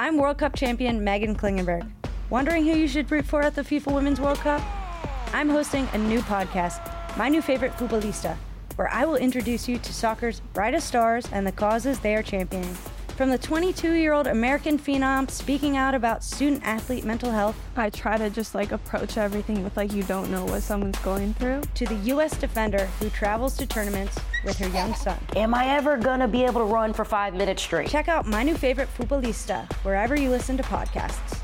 I'm World Cup champion Meghan Klingenberg. Wondering who you should root for at the FIFA Women's World Cup? I'm hosting a new podcast, My New Favorite Futbolista, where I will introduce you to soccer's brightest stars and the causes they are championing. From the 22 year old American phenom speaking out about student athlete mental health, I try to just like approach everything with like you don't know what someone's going through. to the U.S. defender who travels to tournaments with her young son. Am I ever gonna be able to run for five minutes straight? Check out My New Favorite Futbolista wherever you listen to podcasts.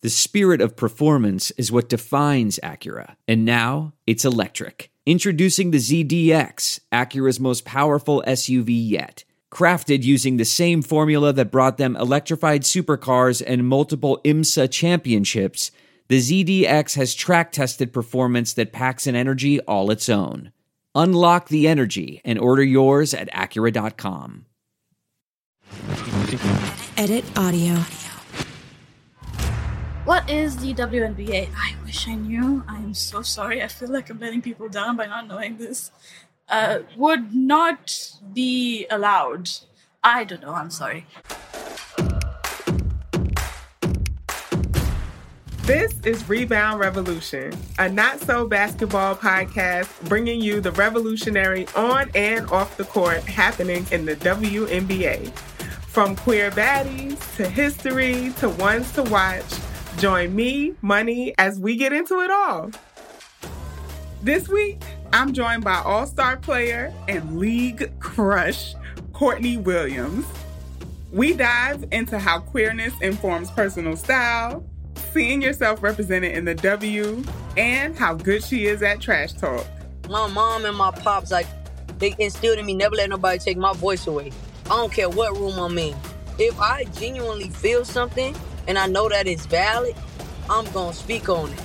The spirit of performance is what defines Acura, and now it's electric. Introducing the ZDX, Acura's most powerful SUV yet. Crafted using the same formula that brought them electrified supercars and multiple IMSA championships, the ZDX has track tested performance that packs an energy all its own. Unlock the energy and order yours at Acura.com. Edit audio. What is the WNBA? I wish I knew. I am so sorry. I feel like I'm letting people down by not knowing this. Uh, would not be allowed. I don't know. I'm sorry. This is Rebound Revolution, a not so basketball podcast bringing you the revolutionary on and off the court happening in the WNBA. From queer baddies to history to ones to watch, join me, Money, as we get into it all. This week, I'm joined by all star player and league crush, Courtney Williams. We dive into how queerness informs personal style, seeing yourself represented in the W, and how good she is at trash talk. my mom and my pops like they instilled in me never let nobody take my voice away. I don't care what room I'm in. If I genuinely feel something and I know that it's valid, I'm gonna speak on it.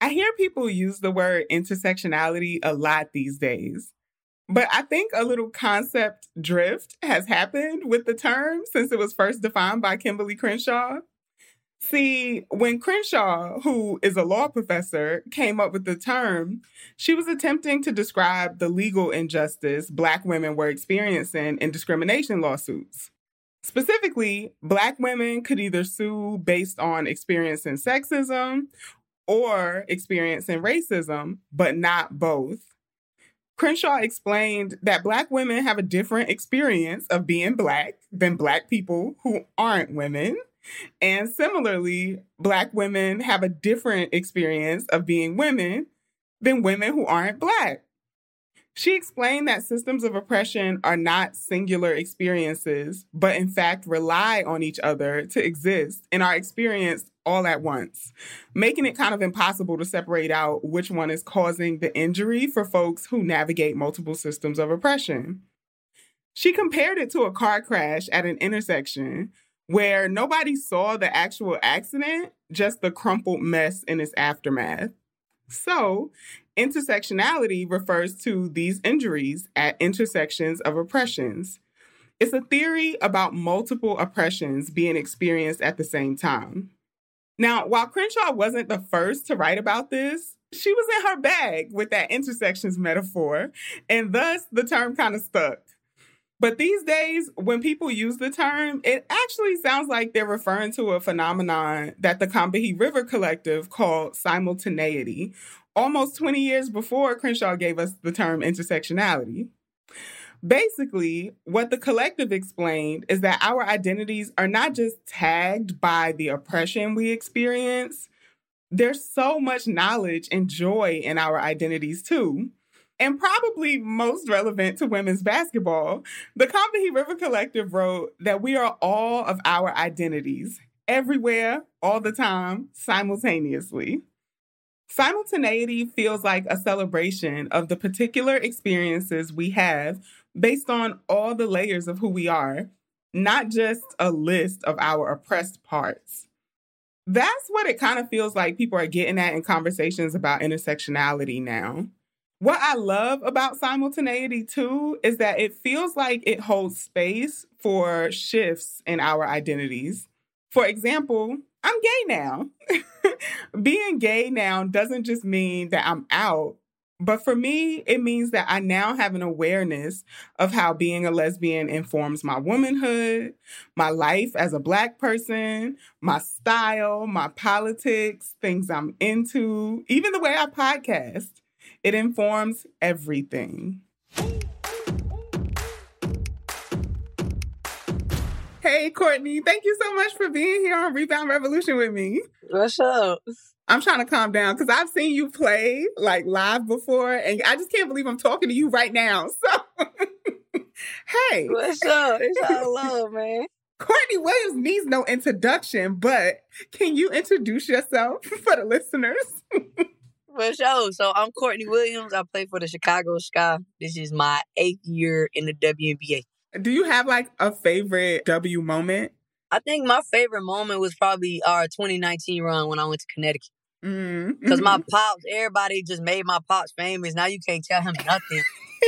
I hear people use the word intersectionality a lot these days. But I think a little concept drift has happened with the term since it was first defined by Kimberlé Crenshaw. See, when Crenshaw, who is a law professor, came up with the term, she was attempting to describe the legal injustice Black women were experiencing in discrimination lawsuits. Specifically, Black women could either sue based on experiencing sexism or experiencing racism, but not both. Crenshaw explained that Black women have a different experience of being Black than Black people who aren't women. And similarly, Black women have a different experience of being women than women who aren't Black. She explained that systems of oppression are not singular experiences, but in fact rely on each other to exist and are experienced all at once, making it kind of impossible to separate out which one is causing the injury for folks who navigate multiple systems of oppression. She compared it to a car crash at an intersection where nobody saw the actual accident, just the crumpled mess in its aftermath. So, intersectionality refers to these injuries at intersections of oppressions. It's a theory about multiple oppressions being experienced at the same time. Now, while Crenshaw wasn't the first to write about this, she was in her bag with that intersections metaphor, and thus the term kind of stuck. But these days, when people use the term, it actually sounds like they're referring to a phenomenon that the Combahee River Collective called simultaneity, almost 20 years before Crenshaw gave us the term intersectionality. Basically, what the collective explained is that our identities are not just tagged by the oppression we experience, there's so much knowledge and joy in our identities too. And probably most relevant to women's basketball, the Combahee River Collective wrote that we are all of our identities, everywhere, all the time, simultaneously. Simultaneity feels like a celebration of the particular experiences we have based on all the layers of who we are, not just a list of our oppressed parts. That's what it kind of feels like people are getting at in conversations about intersectionality now. What I love about simultaneity too is that it feels like it holds space for shifts in our identities. For example, I'm gay now. Being gay now doesn't just mean that I'm out, But for me, it means that I now have an awareness of how being a lesbian informs my womanhood, my life as a Black person, my style, my politics, things I'm into, even the way I podcast. It informs everything. Hey, Courtney, thank you so much for being here on Rebound Revolution with me. What's up? I'm trying to calm down because I've seen you play like live before, and I just can't believe I'm talking to you right now. So, hey, What's up? It's all love, man. Courtney Williams needs no introduction, but can you introduce yourself for the listeners? For sure. So I'm Courtney Williams. I play for the Chicago Sky. This is my eighth year in the WNBA. Do you have like a favorite W moment? I think my favorite moment was probably our 2019 run when I went to Connecticut. Mm-hmm. Because my pops, everybody just made my pops famous. Now you can't tell him nothing.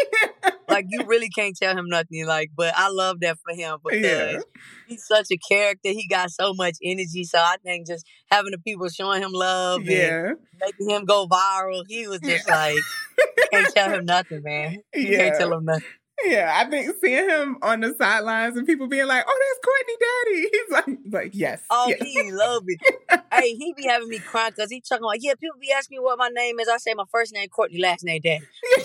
like you really can't tell him nothing. Like, but I love that for him because Yeah. he's such a character. He got so much energy. So I think just having the people showing him love and yeah. making him go viral, he was just like can't tell him nothing, man. You Yeah. can't tell him nothing. Yeah, I think seeing him on the sidelines and people being like, "Oh, that's Courtney Daddy," he's like, "Like yes, Oh, yes. he love it. hey, he be having me crying because he talking like, yeah, people be asking me what my name is. I say my first name Courtney, last name Daddy.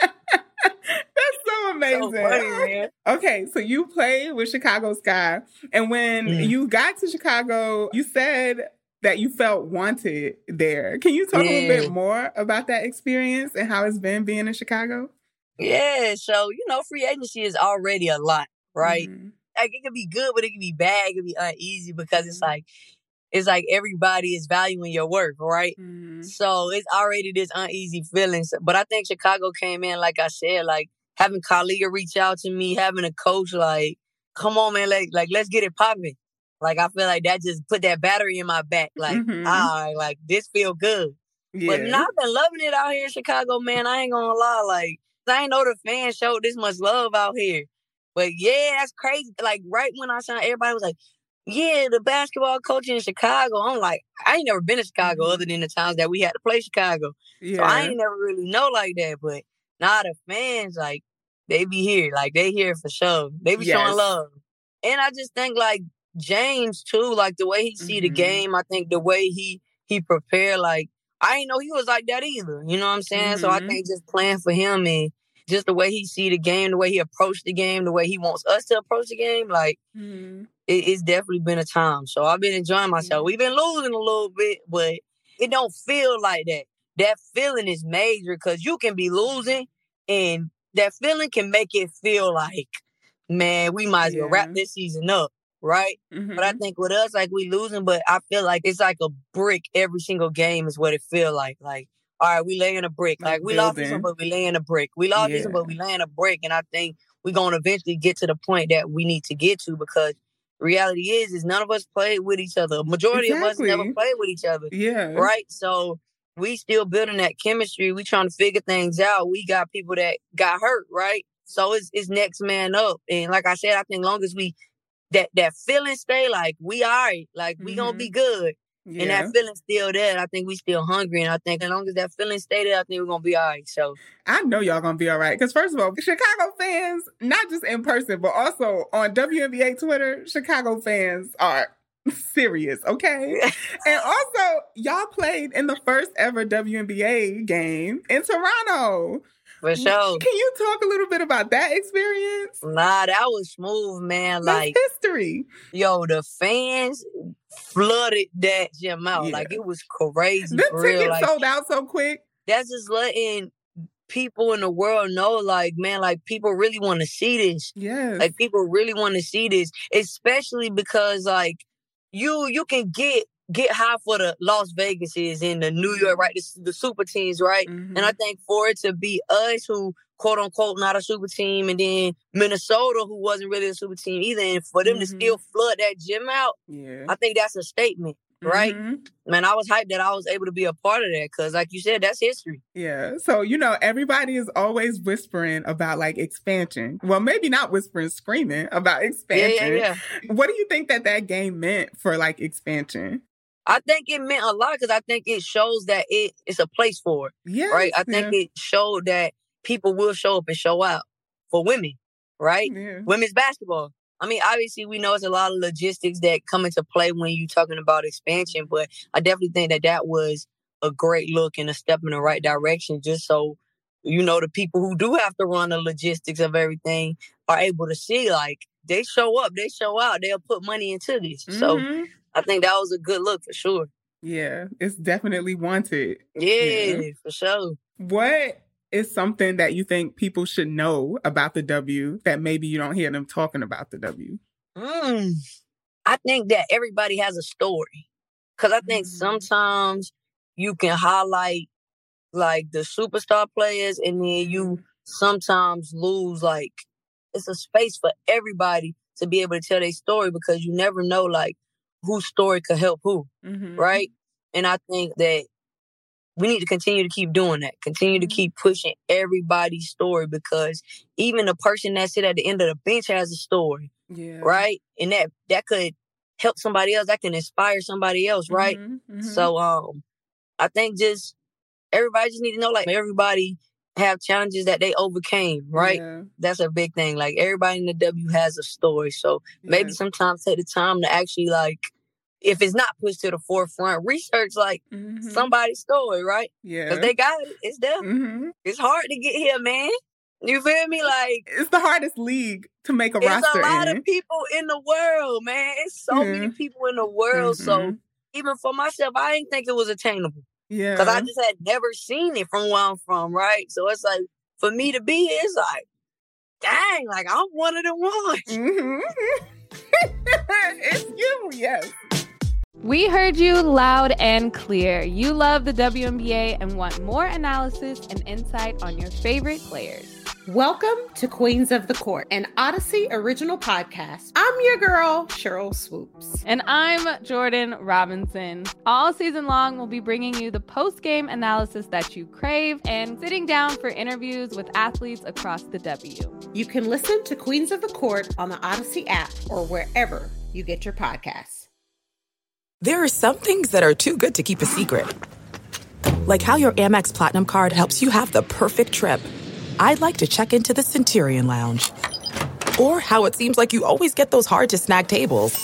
that's so amazing." so funny, man. Okay, so you played with Chicago Sky, and when Mm. you got to Chicago, you said that you felt wanted there. Can you talk a little bit more about that experience and how it's been being in Chicago? Yeah, so you know, free agency is already a lot, right? Mhm. Like it can be good, but it can be bad. It can be uneasy because it's like it's like everybody is valuing your work, right? Mhm. So it's already this uneasy feeling. But I think Chicago came in, like I said, like having Kahleah reach out to me, having a coach like, come on, man, like, like let's get it popping. Like I feel like that just put that battery in my back. Like, Mhm. ah, like this feel good. But Yeah. now I've been loving it out here in Chicago, man. I ain't gonna lie. Like, I ain't know the fans showed this much love out here. But yeah, that's crazy. Like, right when I signed, everybody was like, yeah, the basketball coach in Chicago. I'm like, I ain't never been to Chicago Mhm. other than the times that we had to play Chicago. yeah. So I ain't never really know like that. But now the fans, like, they be here. Like, they here for sure. They be Yes. showing love. And I just think, like, James, too, like, the way he see the Mhm. game, I think the way he he prepared, like, I didn't know he was like that either. You know what I'm saying? So I Mhm. think just playing for him and just the way he see the game, the way he approached the game, the way he wants us to approach the game, like Mhm. it, it's definitely been a time. So I've been enjoying myself. We've been losing a little bit, but it don't feel like that. That feeling is major because you can be losing, and that feeling can make it feel like, man, we might as well wrap this season up, right? But I Mhm. think with us, like we losing, but I feel like it's like a brick every single game is what it feel like. Like, all right, we laying a brick. Like Like we lost this one, but we laying a brick. We lost this one, but we laying a brick. And I think we're gonna eventually get to the point that we need to get to because reality is is none of us played with each other. Majority of us never played with each other. yeah. Right? So we still building that chemistry. We trying to figure things out. We got people that got hurt, right? So it's it's next man up. And like I said, I think long as we that that feeling stay like we all right, like we gonna mm-hmm. be good. Yeah. And that feeling still there. I think we still hungry. And I think as long as that feeling stay there, I think we're gonna be all right. So I know y'all gonna be all right. Because first of all, Chicago fans, not just in person, but also on WNBA Twitter, Chicago fans are serious, okay? and also, y'all played in the first ever WNBA game in Toronto. For sure. Can you talk a little bit about that experience? Nah, that was smooth, man. That's Like, history. yo, the fans flooded that gym out. Yeah. Like it was crazy The tickets Like sold out so quick. that's just letting people in the world know, like, man, like people really want to see this. Yeah. Like people really want to see this, especially because like you you can get get high for the Las Vegases and the New York, right? The, the super teams, right? Mhm. And I think for it to be us who quote unquote not a super team, and then Minnesota who wasn't really a super team either, and for them to Mhm. still flood that gym out, yeah. I think that's a statement, right? Mhm. Man, I was hyped that I was able to be a part of that because, like you said, that's history. Yeah. So, you know, everybody is always whispering about like expansion. Well, maybe not whispering, screaming about Yeah, expansion. yeah, yeah. What do you think that that game meant for like expansion? I think it meant a lot because I think it shows that it it's a place for it. Yeah. right? I think yeah. it showed that people will show up and show out for women, right? Yeah. Women's basketball. I mean, obviously, we know it's a lot of logistics that come into play when you're talking about expansion, but I definitely think that that was a great look and a step in the right direction, just so you know the people who do have to run the logistics of everything are able to see like they show up, they show out, they'll put money into this. So Mhm. I think that was a good look for sure. Yeah, it's definitely wanted. Yeah, for sure. What is something that you think people should know about the W that maybe you don't hear them talking about the W? Mm, I think that everybody has a story. Cause I think Mhm. sometimes you can highlight like the superstar players and then you sometimes lose like it's a space for everybody to be able to tell their story because you never know like whose story could help who, Mm-hmm. right? And I think that we need to continue to keep doing that. Continue to Mhm. keep pushing everybody's story because even the person that sit at the end of the bench has a story Yeah. right? And that that could help somebody else. That can inspire somebody else, right? Mhm, mhm. So um, I think just everybody just need to know like everybody have challenges that they overcame, right? Yeah, That's a big thing. Like everybody in the W has a story. So maybe sometimes take the time to actually like if it's not pushed to the forefront, research like Mhm. somebody's story, right? Yeah. Because they got it. It's there. Mhm. It's hard to get here, man. You feel me? Like It's the hardest league to make a It's roster a lot in. of people in the world, man. It's so many people in the world. So Mhm. even for myself, I didn't think it was attainable yeah. because I just had never seen it from where I'm from, right? So it's like for me to be here, it's like, dang, like I'm one of the ones. Mhm. it's you, yes. We heard you loud and clear. You love the WNBA and want more analysis and insight on your favorite players. Welcome to Queens of the Court, an Odyssey original podcast. I'm your girl, Sheryl Swoopes. And I'm Jordan Robinson. All season long, we'll be bringing you the post game analysis that you crave and sitting down for interviews with athletes across the W. You can listen to Queens of the Court on the Odyssey app or wherever you get your podcasts. There are some things that are too good to keep a secret. Like how your Amex Platinum card helps you have the perfect trip. I'd like to check into the Centurion Lounge. Or how it seems like you always get those hard to snag tables.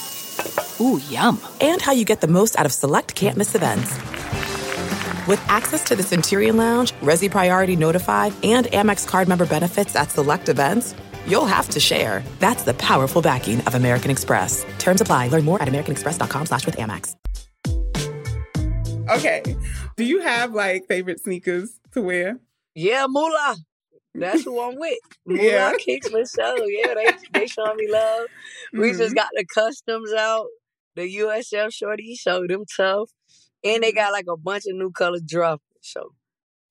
Ooh, yum. And how you get the most out of select can't miss events. With access to the Centurion Lounge, Resy Priority Notified, and Amex card member benefits at select events, you'll have to share. That's the powerful backing of American Express. Terms apply. Learn more at americanexpress.com slash with Amex. Okay. Do you have like favorite sneakers to wear? Yeah, Moolah. That's who I'm with. Moolah Yeah. kicks sure. Yeah, they they showing me love. We just Mhm. got the customs out, the USF shorty, so them tough. And they got like a bunch of new colors drop. So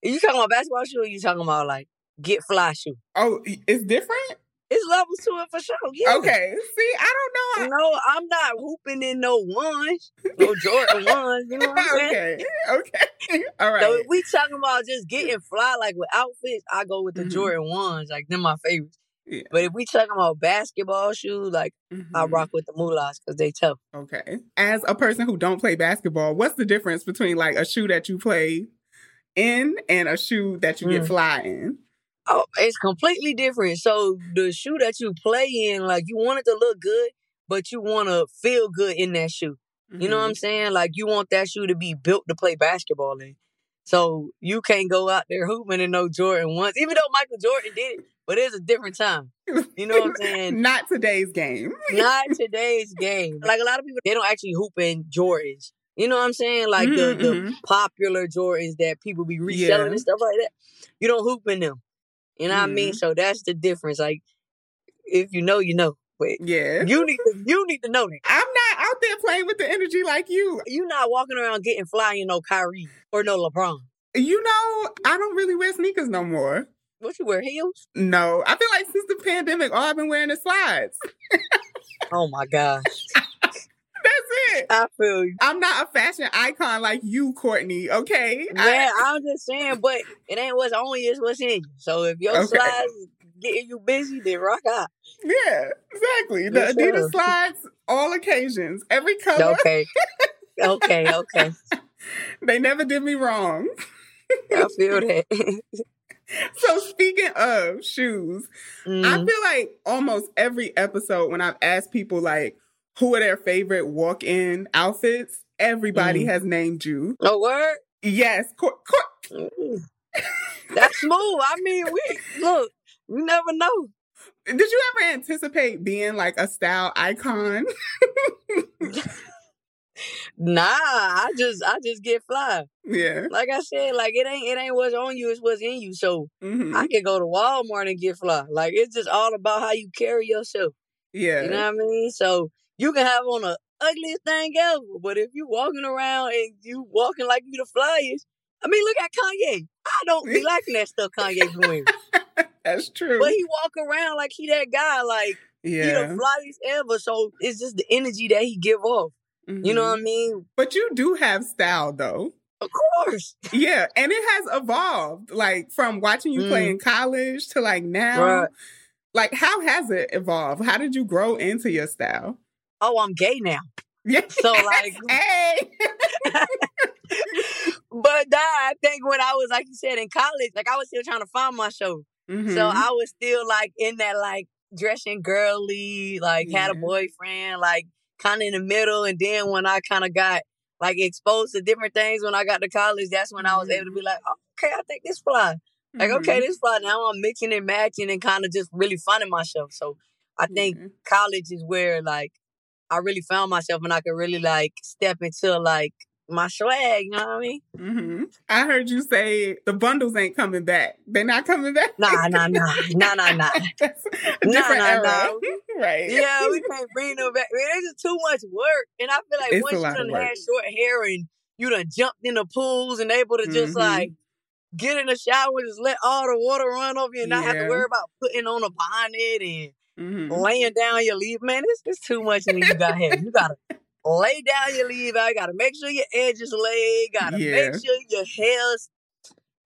you talking about basketball shoe or you talking about like get fly shoe? Oh, it's different? It's levels to it for sure. Yeah. Okay. See, I don't know. No, I'm not hooping in no ones, no Jordan ones. You know what I'm saying? okay. Okay. All right. So if we talking about just getting fly like with outfits, I go with the Mhm. Jordan ones, like they're my favorites. Yeah. But if we talking about basketball shoes, like I Mhm. rock with the Moolahs because they tough. Okay. As a person who don't play basketball, what's the difference between like a shoe that you play in and a shoe that you get Mm. fly in? Oh, it's completely different. So the shoe that you play in, like you want it to look good, but you want to feel good in that shoe. You know what Mm-hmm. I'm saying? Like you want that shoe to be built to play basketball in. So you can't go out there hooping in no Jordan ones, even though Michael Jordan did it, but it's a different time. You know what I'm saying? Not today's game. Not today's game. Like a lot of people, they don't actually hoop in Jordans. You know what I'm saying? Like the, Mhm, the mhm. popular Jordans that people be reselling Yeah. and stuff like that. You don't hoop in them. You know what I mean? Mhm. So that's the difference. Like if you know, you know. But Yeah. you need to you need to know that. I'm not out there playing with the energy like you. You're not walking around getting fly in no Kyrie or no LeBron. You know, I don't really wear sneakers no more. What you wear heels? No, I feel like since the pandemic, all I've been wearing is slides. Oh my gosh. I feel you. I'm not a fashion icon like you, Courtney. Okay, Man, I- I'm just saying, but it ain't what's only is what's in you. So if your Okay. slides getting you busy, then rock out. yeah, exactly. The For Adidas sure. slides, all occasions, every color. Okay. Okay, okay. they never did me wrong. I feel that. so speaking of shoes, Mm. I feel like almost every episode when I've asked people like who are their favorite walk-in outfits, everybody Mm. has named you. No word. Yes, Cor- Cor- Mm. That's smooth. I mean, we look. We never know. did you ever anticipate being like a style icon? Nah, I just I just get fly. yeah. Like I said, like it ain't it ain't what's on you, it's what's in you. So Mhm. I can go to Walmart and get fly. Like it's just all about how you carry yourself. yeah. You know what I mean? So you can have on the ugliest thing ever, but if you walking around and you walking like you the flyest, I mean, look at Kanye. I don't be liking that stuff Kanye wearing, That's true. but he walk around like he that guy, like he yeah. the flyest ever. So it's just the energy that he give off. You know what I mean? But you do have style though. Of course. Yeah, and it has evolved like from watching you play Mm. in college to like now. Right. Like how has it evolved? How did you grow into your style? Oh, I'm gay now. Yeah. So like hey. But nah, I think when I was like you said in college, like I was still trying to find my show. Mhm. So I was still like in that like dressing girly, like had a boyfriend, like kind of in the middle. And then when I kind of got like exposed to different things when I got to college, that's when I was able to be like, oh, okay, I think this fly. Like, okay, Mhm. this fly. Now I'm mixing and matching and kind of just really finding myself. So I think Yeah. college is where like I really found myself and I could really like step into like my swag. You know what I mean? hmm I heard you say the bundles ain't coming back. They're not coming back. Nah, nah, nah, nah, nah, nah. Nah, nah, nah. right? Yeah, we can't bring them back. Man, it's just too much work. And I feel like It's once you done had short hair and you done jumped in the pools and able to just Mhm. like get in the shower, and just let all the water run off you and not have to worry about putting on a bonnet and Mhm. laying down your leave. Man, it's, it's too much when you got hair. You gotta lay down your leave out. You gotta make sure your edges lay. Gotta Yeah. make sure your hair's.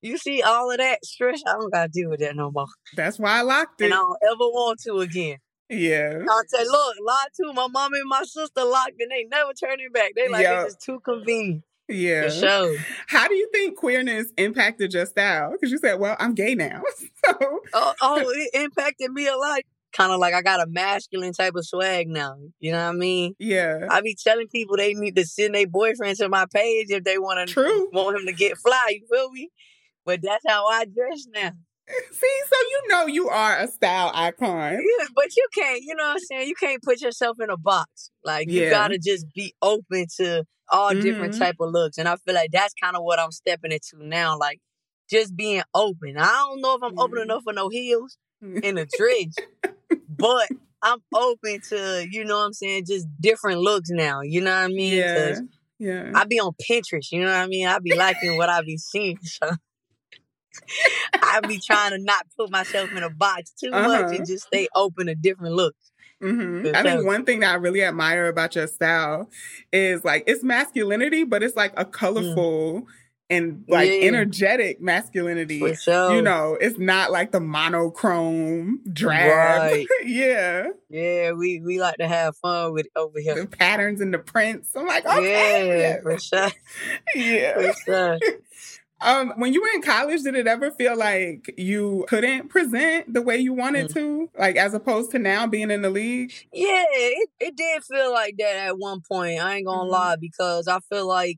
You see all of that stress. I don't gotta deal with that no more, That's why I locked it. and I don't ever want to again. Yeah. I say, look, lie too. My mom and my sister locked, and they never turning back. They like it's just too convenient. Yeah. Sure. How do you think queerness impacted your style? Because you said, well, I'm gay now. so, Oh, oh, it impacted me a lot. Kind of like I got a masculine type of swag now. You know what I mean? yeah. I be telling people they need to send their boyfriend to my page if they want to True. want him to get fly. You feel me? But that's how I dress now. See, so you know you are a style icon. Yeah, but you can't. You know what I'm saying? You can't put yourself in a box. Like you Yeah. gotta just be open to all different Mhm. type of looks. And I feel like that's kind of what I'm stepping into now. Like just being open. I don't know if I'm open Mhm. enough for no heels in a dress, but I'm open to, you know what I'm saying, just different looks now. You know what I mean? Yeah. Yeah. I be on Pinterest, you know what I mean? I be liking what I be seeing. So I be trying to not put myself in a box too much Uh-huh. and just stay open to different looks. hmm I think one thing that I really admire about your style is like it's masculinity, but it's like a colorful and like. Yeah. energetic masculinity. For sure. You know, it's not like the monochrome drab. Right. yeah. Yeah, we, we like to have fun with it over The here. patterns and the prints. I'm like, okay. Yeah, for sure. Yeah. For sure. Um, when you were in college, did it ever feel like you couldn't present the way you wanted Mm. to? Like as opposed to now being in the league? Yeah, it, it did feel like that at one point. I ain't gonna Mhm. lie because I feel like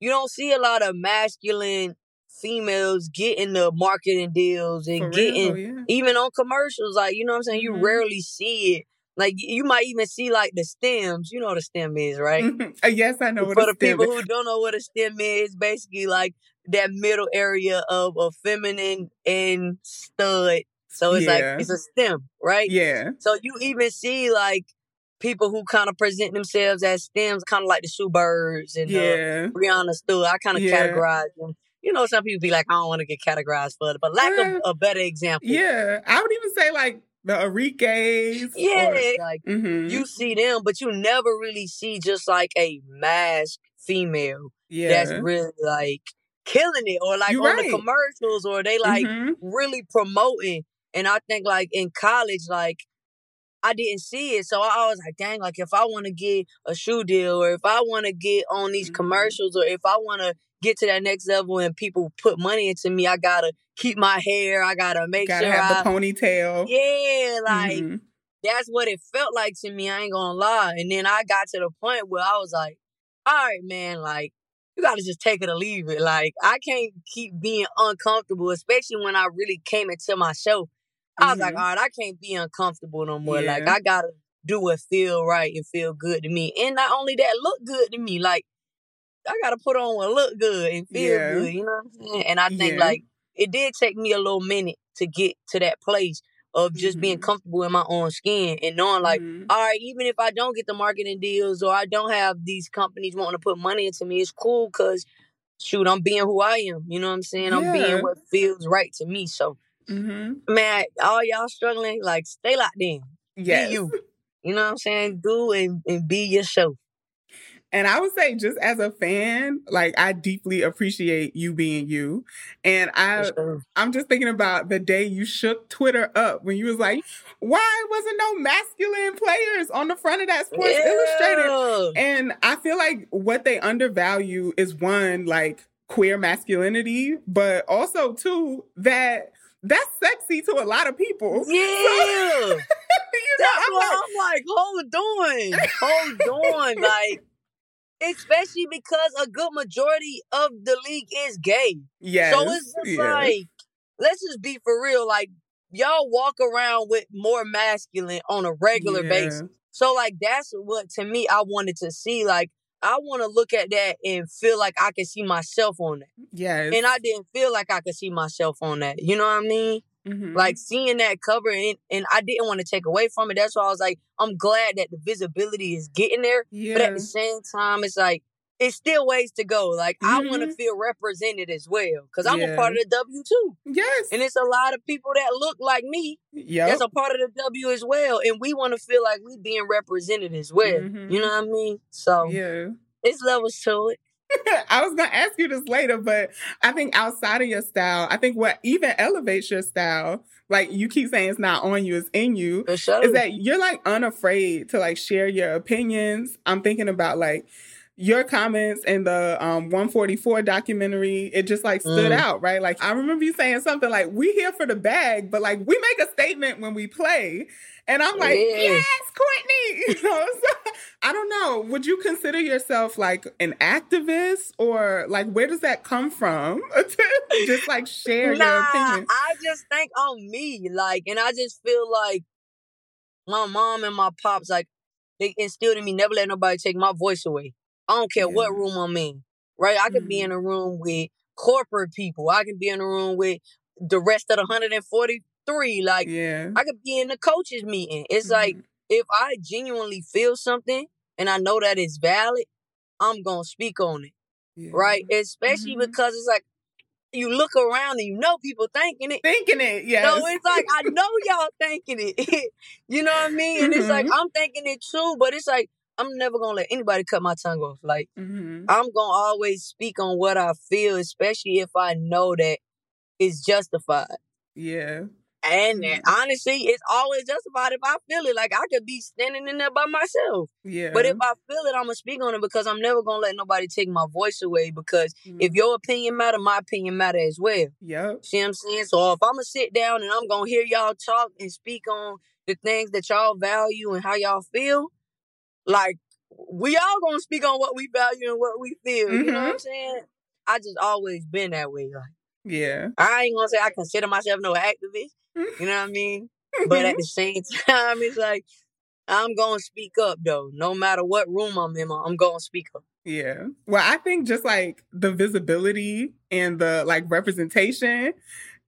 you don't see a lot of masculine females getting the marketing deals and getting yeah. even on commercials. Like you know what I'm saying. You Mhm. rarely see it. Like you might even see like the stems. You know what a stem is, right? Uh, yes, I know what For the people is. who don't know what a stem is, basically like that middle area of a feminine and stud. So it's Yeah. like it's a stem, right? Yeah. So you even see like people who kind of present themselves as stems, kind of like the Sue Birds and uh, Yeah. Brianna Steele. I kind of Yeah. categorize them. You know, some people be like, I don't want to get categorized for it, but lack Yeah. of a better example. Yeah. I would even say like the Enrique's. Yeah, like mm-hmm. you see them, but you never really see just like a masked female yeah. that's really like killing it or like You on right. the commercials or they like Mhm. really promoting. And I think like in college, like I didn't see it. So I was like, dang, like if I want to get a shoe deal or if I want to get on these Mhm. commercials or if I want to get to that next level and people put money into me, I gotta keep my hair. I gotta make sure. Gotta sure have the ponytail. yeah, like Mhm. that's what it felt like to me. I ain't gonna lie. And then I got to the point where I was like, all right, man, like you gotta just take it or leave it. Like I can't keep being uncomfortable, especially when I really came into my show. I was like, Mhm. all right, I can't be uncomfortable no more. Like I gotta do what feel right and feel good to me. And not only that, look good to me. Like I gotta put on what look good and feel Yeah. good. You know what I'm saying? And I think Yeah. like it did take me a little minute to get to that place of just being Mhm. comfortable in my own skin and knowing like, Mhm. all right, even if I don't get the marketing deals or I don't have these companies wanting to put money into me, it's cool because shoot, I'm being who I am. You know what I'm saying? I'm being what feels right to me. So Mhm. man, all y'all struggling, like stay locked in. Yes. Be you. You know what I'm saying? Do and, and be yourself. And I would say, just as a fan, like I deeply appreciate you being you. And I, sure. I'm just thinking about the day you shook Twitter up when you was like, "Why wasn't no masculine players on the front of that Sports Illustrated?" And I feel like what they undervalue is one, like queer masculinity, but also two, that that's sexy to a lot of people. Yeah. you know, That's I'm like, I'm like, hold on. Hold on. Like, especially because a good majority of the league is gay. Yeah. so it's just yeah. like, let's just be for real. Like, y'all walk around with more masculine on a regular Yeah. basis. So, like, that's what to me I wanted to see. Like, I want to look at that and feel like I can see myself on that. Yes, And I didn't feel like I could see myself on that. You know what I mean? Mhm. Like seeing that cover and, and I didn't want to take away from it. That's why I was like, I'm glad that the visibility is getting there. yeah, But at the same time, it's like it's still ways to go. Like I want to feel represented as well. Cause I'm Yeah. a part of the W too. yes, And it's a lot of people that look like me yep. that's a part of the W as well. And we want to feel like we being represented as well. Mhm. You know what I mean? So yeah. it's levels to it. I was gonna ask you this later, but I think outside of your style, I think what even elevates your style, like you keep saying it's not on you, it's in you, sure. is that you're like unafraid to like share your opinions. I'm thinking about like your comments in the um 144 documentary, it just like stood Mm. out, right? Like I remember you saying something like, we here for the bag, but like we make a statement when we play. And I'm like, Yeah. yes, Courtney. You know, so, I don't know. Would you consider yourself like an activist or like where does that come from? just like share your Nah, opinion. I just think on me, like, and I just feel like my mom and my pops, like, they instilled in me never let nobody take my voice away. I don't care what room I'm in, right? I could be Mhm. in a room with corporate people. I can be in a room with the rest of the 143. Like, Yeah. I could be in the coaches meeting. It's like Mhm. if I genuinely feel something and I know that it's valid, I'm gonna speak on it Yeah. right? Especially Mhm. because it's like you look around and you know people thinking it. Thinking it, yeah. So it's like I know y'all thinking it. you know what I mean? And it's like Mhm. I'm thinking it too, but it's like I'm never gonna let anybody cut my tongue off. Like Mhm. I'm gonna always speak on what I feel, especially if I know that it's justified. Yeah. And Mhm. honestly, it's always justified if I feel it. Like I could be standing in there by myself. Yeah. But if I feel it, I'm gonna speak on it because I'm never gonna let nobody take my voice away. Because if Mhm. your opinion matter, my opinion matter as well. Yep. See what I'm saying? So if I'm gonna sit down and I'm gonna hear y'all talk and speak on the things that y'all value and how y'all feel, like we all gonna speak on what we value and what we feel. You know what I'm saying? I just always been that way. Like Yeah. I ain't gonna say I consider myself no activist. You know what I mean? But at the same time, it's like I'm gonna speak up though. No matter what room I'm in, I'm gonna speak up. Yeah. Well, I think just like the visibility and the like representation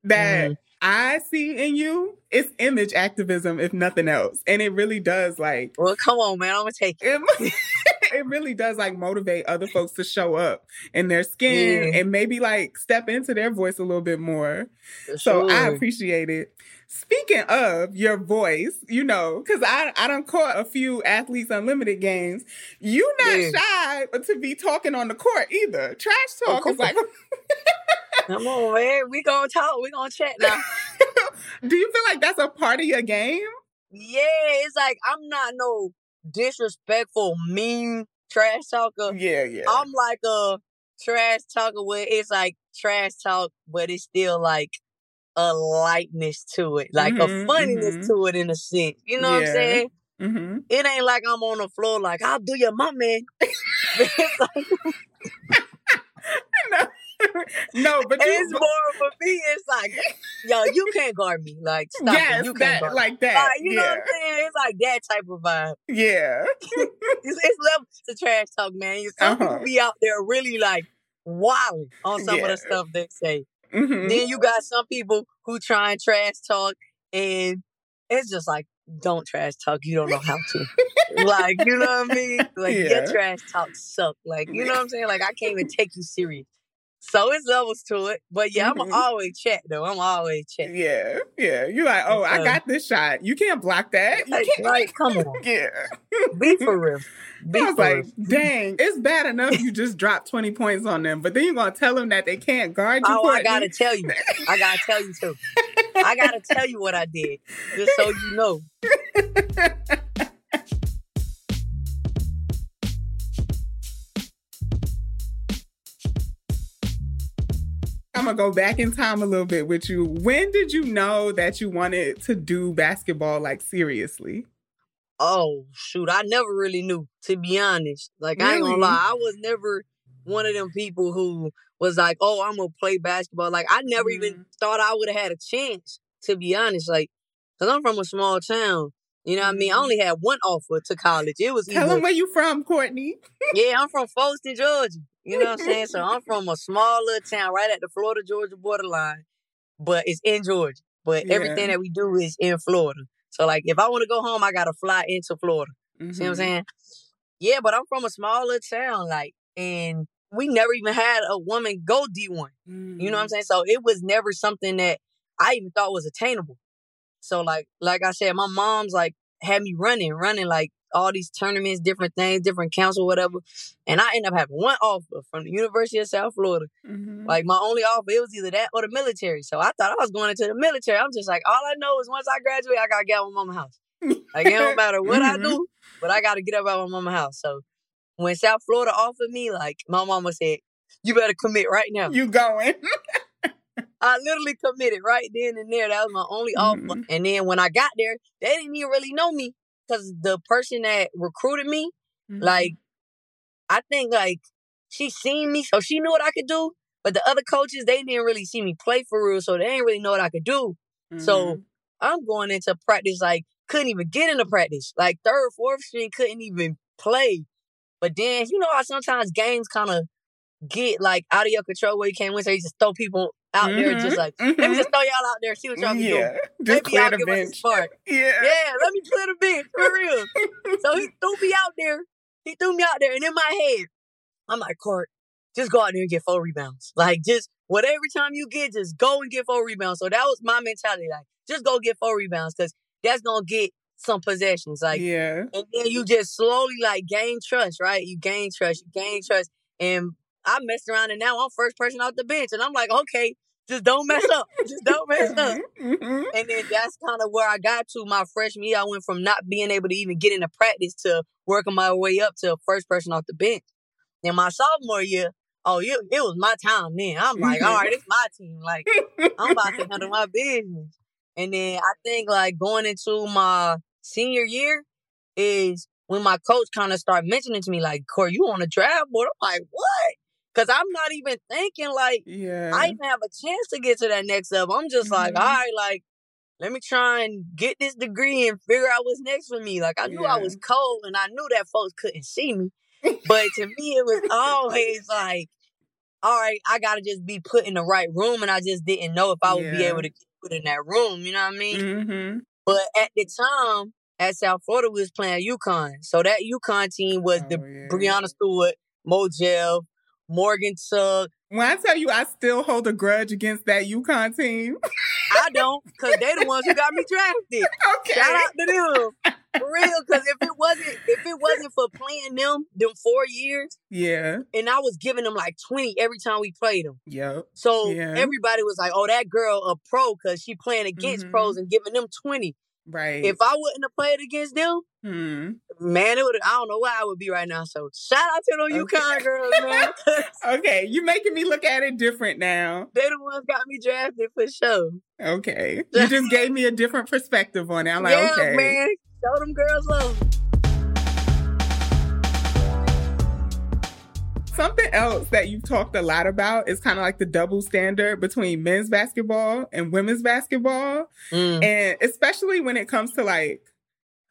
that Mhm. I see in you, it's image activism, if nothing else. And it really does like Well, come on, man. I'm gonna take it. it, it really does like motivate other folks to show up in their skin Yeah. and maybe like step into their voice a little bit more. For So I appreciate it. Speaking of your voice, you know, because I I done caught a few athletes unlimited games. You not Yeah. shy to be talking on the court either. Trash oh, talk course. is like. Come on, man. We gonna talk. We gonna chat now. Do you feel like that's a part of your game? Yeah, it's like I'm not no disrespectful, mean trash talker. Yeah, yeah. I'm like a trash talker where it's like trash talk, but it's still like a lightness to it, like Mhm, a funniness mhm. to it in a sense. You know what I'm saying? hmm It ain't like I'm on the floor like I'll do your mom, man. no, but you, it's more for me. It's like, yo, you can't guard me. Like, stop yes, it. You can't that guard like that. Like, you know what I'm saying? It's like that type of vibe. yeah. It's, it's levels to trash talk, man. You some Uh-huh. people be out there really like wilding on some of the stuff they say. hmm Then you got some people who try and trash talk, and it's just like, don't trash talk. You don't know how to. like, you know what I mean? Like, Yeah. your trash talk suck. Like, you know what I'm saying? Like, I can't even take you serious. So it's levels to it. But yeah, Mhm. I'm always check though. I'm always check. Yeah, yeah. You're like, oh, I got this shot. You can't block that. You Like, can't. like, come on. Yeah. Be for real. Be I was for like, real. dang, it's bad enough you just dropped 20 points on them, but then you're going to tell them that they can't guard you. Oh, I gotta tell you. I gotta tell you too. I gotta tell you what I did, just so you know. I'm to go back in time a little bit with you. When did you know that you wanted to do basketball like seriously? Oh shoot, I never really knew, to be honest. Like I ain't gonna lie, I was never one of them people who was like, "Oh, I'm gonna play basketball." Like I never Mm-hmm. even thought I would have had a chance, to be honest. Like, cause I'm from a small town. You know what I mean? I only had one offer to college. It was Mm-hmm. Tell them where you from, Courtney. yeah, I'm from Folkston, Georgia. You know what I'm saying? So I'm from a small little town right at the Florida Georgia borderline, but it's in Georgia. But Yeah. everything that we do is in Florida. So like if I want to go home, I gotta fly into Florida. See what I'm Mhm. saying? Yeah, but I'm from a small little town, like, and we never even had a woman go D1. You know what I'm Mm-hmm. saying? So it was never something that I even thought was attainable. So like, like I said, my mom's like had me running, running like all these tournaments, different things, different council, whatever. And I end up having one offer from the University of South Florida. Mhm. Like my only offer, it was either that or the military. So I thought I was going into the military. I'm just like, all I know is once I graduate, I gotta get out of my mama's house. Like it don't matter what I Mhm. do, but I gotta get up out of my mama's house. So when South Florida offered me, like my mama said, you better commit right now. You going. I literally committed right then and there. That was my only offer. Mhm. And then when I got there, they didn't even really know me because the person that recruited me, Mm-hmm. like, I think like she seen me, so she knew what I could do. But the other coaches, they didn't really see me play for real, so they didn't really know what I could do. So Mhm. I'm going into practice like couldn't even get into practice. Like third, fourth string couldn't even play. But then you know how sometimes games kind of get like out of your control where you can't win, so you just throw people out there just like let me mhm. just throw y'all out there, see what y'all can do. yeah, just Maybe y'all the give us a bench. spark. Yeah. Yeah, let me clear the bench for real. so he threw me out there. He threw me out there, and in my head, I'm like, Court, just go out there and get four rebounds. Like, just whatever time you get, just go and get four rebounds. So that was my mentality. Like, just go get four rebounds because that's gonna get some possessions. Like, yeah. and then you just slowly like gain trust, right? You gain trust, you gain trust, and I messed around, and now I'm first person off the bench, and I'm like, okay, just don't mess up, just don't mess up. Mhm. And then that's kind of where I got to my freshman year. I went from not being able to even get into practice to working my way up to first person off the bench. Then my sophomore year, oh, it, it was my time then. I'm like, all right, it's my team. Like, I'm about to handle my business. And then I think like going into my senior year is when my coach kind of started mentioning to me like, Corey, you on a draft board? I'm like, what? Because I'm not even thinking like Yeah. I even have a chance to get to that next level. I'm just like, Mhm. all right, like, let me try and get this degree and figure out what's next for me. Like, I knew I was cold and I knew that folks couldn't see me. But to me, it was always like, all right, I got to just be put in the right room. And I just didn't know if I would be able to get put in that room. You know what I mean? Mm-hmm. But at the time, at South Florida, we was playing UConn. So that UConn team was the Oh, yeah. Breanna Stewart, Mo Jeff, Morgan Tuck, When I tell you I still hold a grudge against that UConn team. I don't, cause they the ones who got me drafted. okay. Shout out to them. For real, cause if it wasn't if it wasn't for playing them them four years, Yeah. and I was giving them like 20 every time we played them. Yep. So Yeah. everybody was like, Oh, that girl a pro cause she playing against Mhm. pros and giving them 20. Right. If I wouldn't have played against them, Hmm. man, it would. I don't know where I would be right now. So shout out to them Okay. UConn girls, man. Okay, you're making me look at it different now. they the ones got me drafted for sure. Okay. You just gave me a different perspective on it. I'm like, yeah, okay. man. Show them girls love. Something else that you've talked a lot about is kind of like the double standard between men's basketball and women's basketball. Mm. And especially when it comes to like,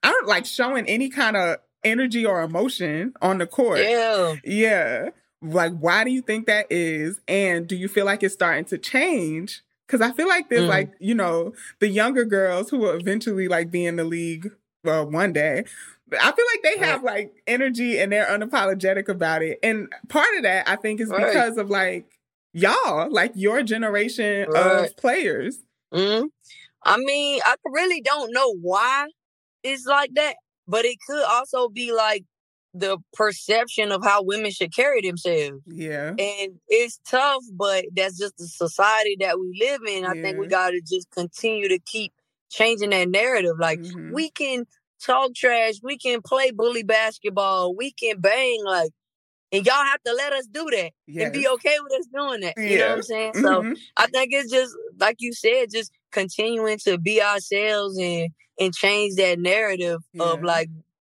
I don't like showing any kind of energy or emotion on the court. Yeah. Yeah. Like, why do you think that is? And do you feel like it's starting to change? Because I feel like there's Mm. like, you know, the younger girls who will eventually like be in the league well, one day. I feel like they have like energy and they're unapologetic about it. And part of that I think is Right. because of like y'all, like your generation Right. of players. Mm. I mean, I really don't know why it's like that, but it could also be like the perception of how women should carry themselves. Yeah. And it's tough, but that's just the society that we live in. I think we got to just continue to keep changing that narrative. Like, Mhm. we can talk trash, we can play bully basketball, we can bang, like, and y'all have to let us do that and be okay with us doing that. You know what I'm saying? So Mhm. I think it's just like you said, just continuing to be ourselves and and change that narrative of like,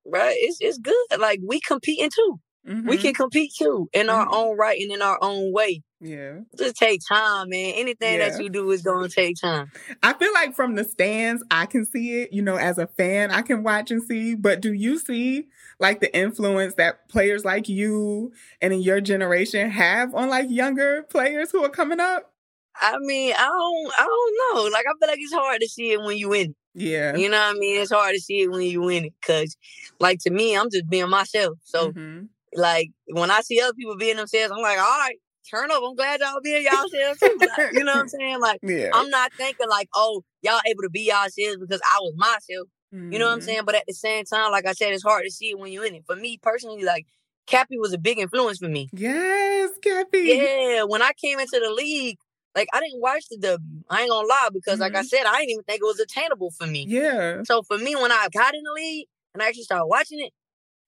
right? It's it's good. Like we competing too. We Mhm. can compete too in our Mhm. own right and in our own way. Yeah. Just take time, man. Anything Yeah. that you do is gonna take time. I feel like from the stands, I can see it, you know, as a fan, I can watch and see. But do you see like the influence that players like you and in your generation have on like younger players who are coming up? I mean, I don't I don't know. Like I feel like it's hard to see it when you in it. Yeah. You know what I mean? It's hard to see it when you win it. Cause like to me, I'm just being myself. So Mhm. like when I see other people being themselves, I'm like, all right, turn up. I'm glad y'all being y'allselves too. Like, you know what I'm saying? Like Yeah. I'm not thinking like, oh, y'all able to be yourselves because I was myself. You know what I'm Mhm. saying? But at the same time, like I said, it's hard to see it when you're in it. For me personally, like Cappie was a big influence for me. Yes, Cappie. Yeah, when I came into the league, like I didn't watch the W. I ain't gonna lie because, like I Mhm. said, I didn't even think it was attainable for me. Yeah. So for me, when I got in the league and I actually started watching it,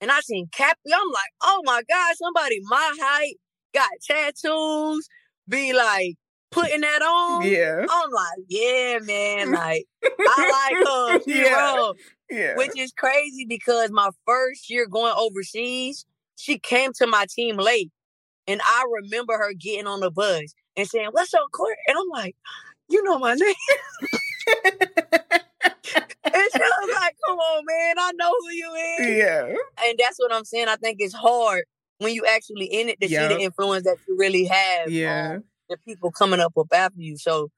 and I seen Cappie, I'm like, oh my god, somebody my height got tattoos, be like putting that on. Yeah. I'm like, yeah, man, like I like her. Yeah. raw. Yeah. Which is crazy because my first year going overseas, she came to my team late. And I remember her getting on the bus and saying, What's up, Court? And I'm like, You know my name. and she was like, Come on, man, I know who you is. yeah. And that's what I'm saying. I think it's hard when you actually in it to see the influence that you really have Yeah. on the people coming up up after you. So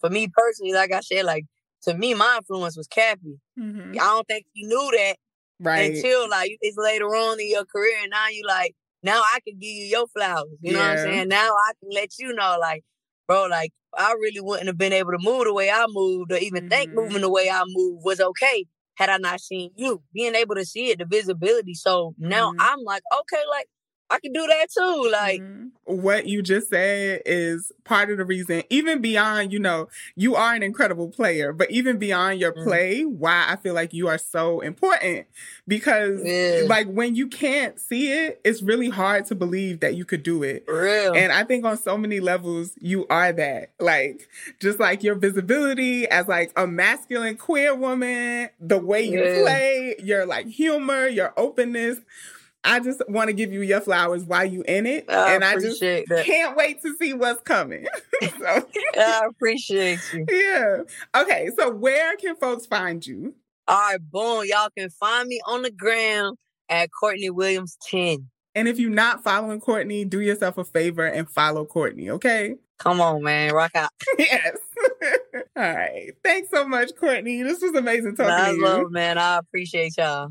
for me personally, like I said, like to me, my influence was Cappie. Mhm. I don't think you knew that Right. until like it's later on in your career, and now you like now I can give you your flowers. You know what I'm saying? Now I can let you know, like, bro, like I really wouldn't have been able to move the way I moved, or even think Mhm. moving the way I moved was okay had I not seen you. Being able to see it, the visibility. So now Mhm. I'm like, okay, like I can do that too. Like, Mhm. what you just said is part of the reason, even beyond, you know, you are an incredible player, but even beyond your Mm. play, why I feel like you are so important. Because, Yeah. like, when you can't see it, it's really hard to believe that you could do it. for real. And I think on so many levels, you are that. Like, just like your visibility as like a masculine queer woman, the way you Yeah. play, your like humor, your openness. I just want to give you your flowers while you in it. I and I just appreciate that. can't wait to see what's coming. so, I appreciate you. yeah. Okay. So where can folks find you? All right, boom. Y'all can find me on the ground at Courtney Williams 10. And if you're not following Courtney, do yourself a favor and follow Courtney, okay? Come on, man. Rock out. yes. All right. Thanks so much, Courtney. This was amazing talking Nah, to you. love, man. I appreciate y'all.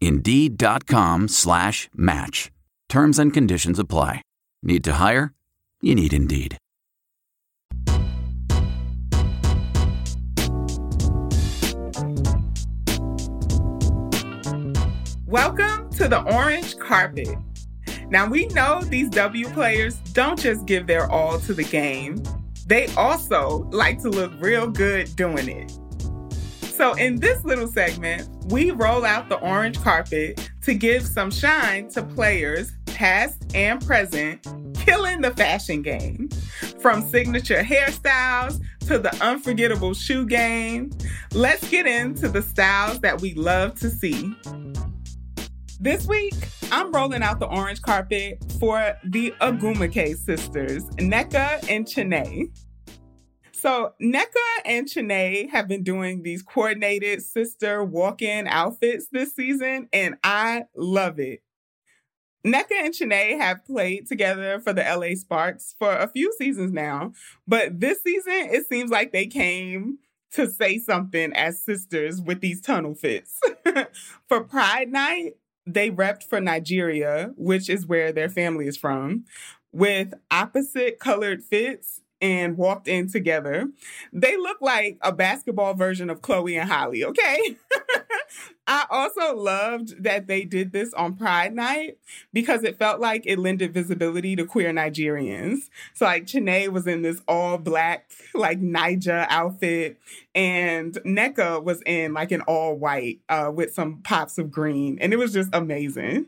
Indeed.com slash match. Terms and conditions apply. Need to hire? You need Indeed. Welcome to the orange carpet. Now, we know these W players don't just give their all to the game, they also like to look real good doing it. So, in this little segment, we roll out the orange carpet to give some shine to players, past and present, killing the fashion game. From signature hairstyles to the unforgettable shoe game, let's get into the styles that we love to see. This week, I'm rolling out the orange carpet for the Ogwumike sisters, Nneka and Chiney. So Nneka and Chiney have been doing these coordinated sister walk-in outfits this season, and I love it. Nneka and Chiney have played together for the LA Sparks for a few seasons now, but this season it seems like they came to say something as sisters with these tunnel fits. for Pride Night, they repped for Nigeria, which is where their family is from, with opposite colored fits and walked in together. They look like a basketball version of Chloe and Halle, okay? I also loved that they did this on Pride Night because it felt like it lended visibility to queer Nigerians. So like Chiney was in this all black like Naija outfit and Nneka was in like an all white uh, with some pops of green and it was just amazing.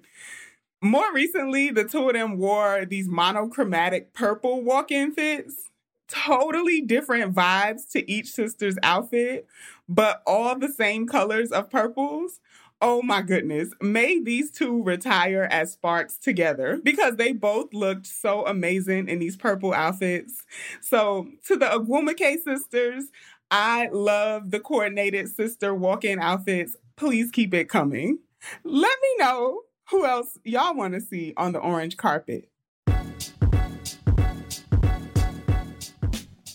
More recently, the two of them wore these monochromatic purple walk-in fits totally different vibes to each sister's outfit, but all the same colors of purples. Oh my goodness. May these two retire as sparks together because they both looked so amazing in these purple outfits. So, to the Ogwumike sisters, I love the coordinated sister walk in outfits. Please keep it coming. Let me know who else y'all want to see on the orange carpet.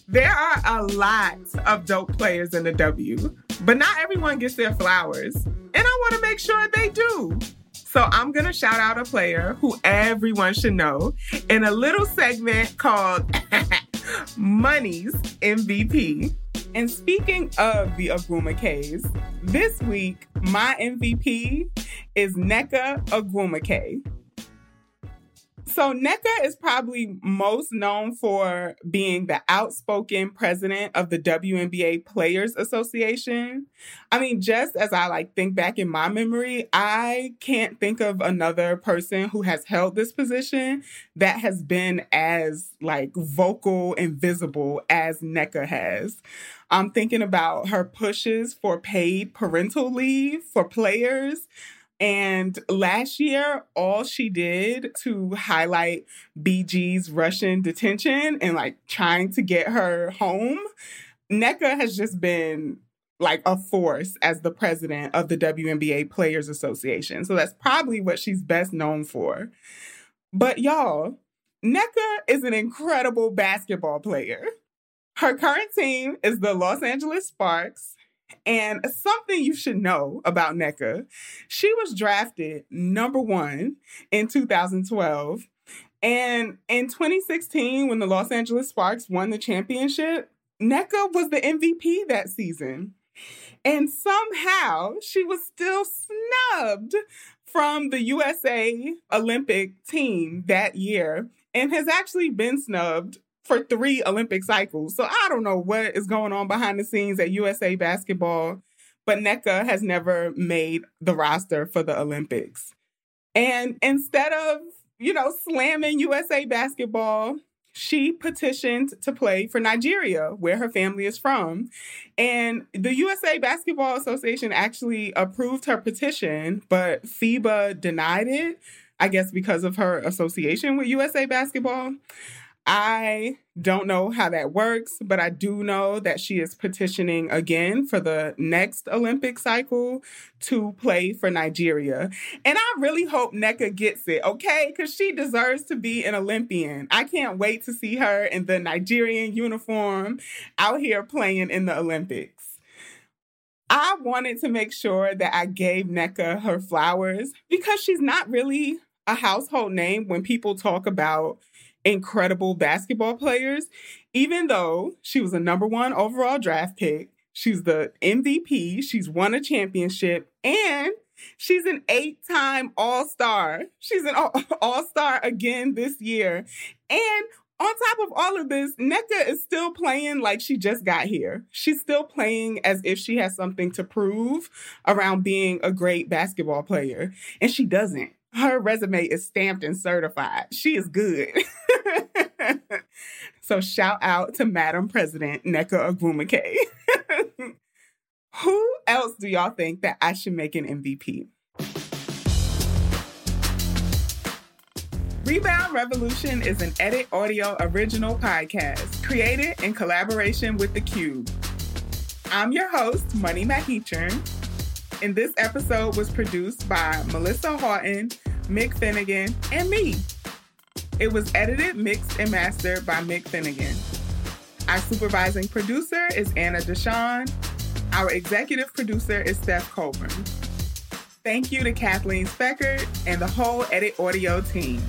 There are a lot of dope players in the W, but not everyone gets their flowers. And I want to make sure they do. So I'm going to shout out a player who everyone should know in a little segment called Money's MVP. And speaking of the Ogwumikes, this week my MVP is Nneka Ogwumike. So Nneka is probably most known for being the outspoken president of the WNBA Players Association. I mean, just as I like think back in my memory, I can't think of another person who has held this position that has been as like vocal and visible as Nneka has. I'm thinking about her pushes for paid parental leave for players. And last year, all she did to highlight BG's Russian detention and like trying to get her home, Nneka has just been like a force as the president of the WNBA Players Association. So that's probably what she's best known for. But y'all, Nneka is an incredible basketball player. Her current team is the Los Angeles Sparks. And something you should know about Nneka, she was drafted number one in 2012. And in 2016, when the Los Angeles Sparks won the championship, Nneka was the MVP that season. And somehow she was still snubbed from the USA Olympic team that year and has actually been snubbed for three Olympic cycles. So I don't know what is going on behind the scenes at USA basketball, but Nneka has never made the roster for the Olympics. And instead of, you know, slamming USA basketball, she petitioned to play for Nigeria, where her family is from. And the USA Basketball Association actually approved her petition, but FIBA denied it, I guess because of her association with USA Basketball. I don't know how that works, but I do know that she is petitioning again for the next Olympic cycle to play for Nigeria. And I really hope Nneka gets it, okay? Because she deserves to be an Olympian. I can't wait to see her in the Nigerian uniform out here playing in the Olympics. I wanted to make sure that I gave Nneka her flowers because she's not really a household name when people talk about incredible basketball players, even though she was a number one overall draft pick. She's the MVP. She's won a championship and she's an eight time All Star. She's an All Star again this year. And on top of all of this, Nneka is still playing like she just got here. She's still playing as if she has something to prove around being a great basketball player. And she doesn't her resume is stamped and certified. She is good. so shout out to Madam President Nneka Ogwumike. Who else do y'all think that I should make an MVP? Rebound Revolution is an editaudio original podcast created in collaboration with The Qube. I'm your host, Money McEachern and this episode was produced by Melissa Haughton, Mik Finnegan, and me. It was edited, mixed, and mastered by Mik Finnegan. Our supervising producer is Anna Deshawn. Our executive producer is Steph Colbourn. Thank you to Kathleen Speckert and the whole editaudio team.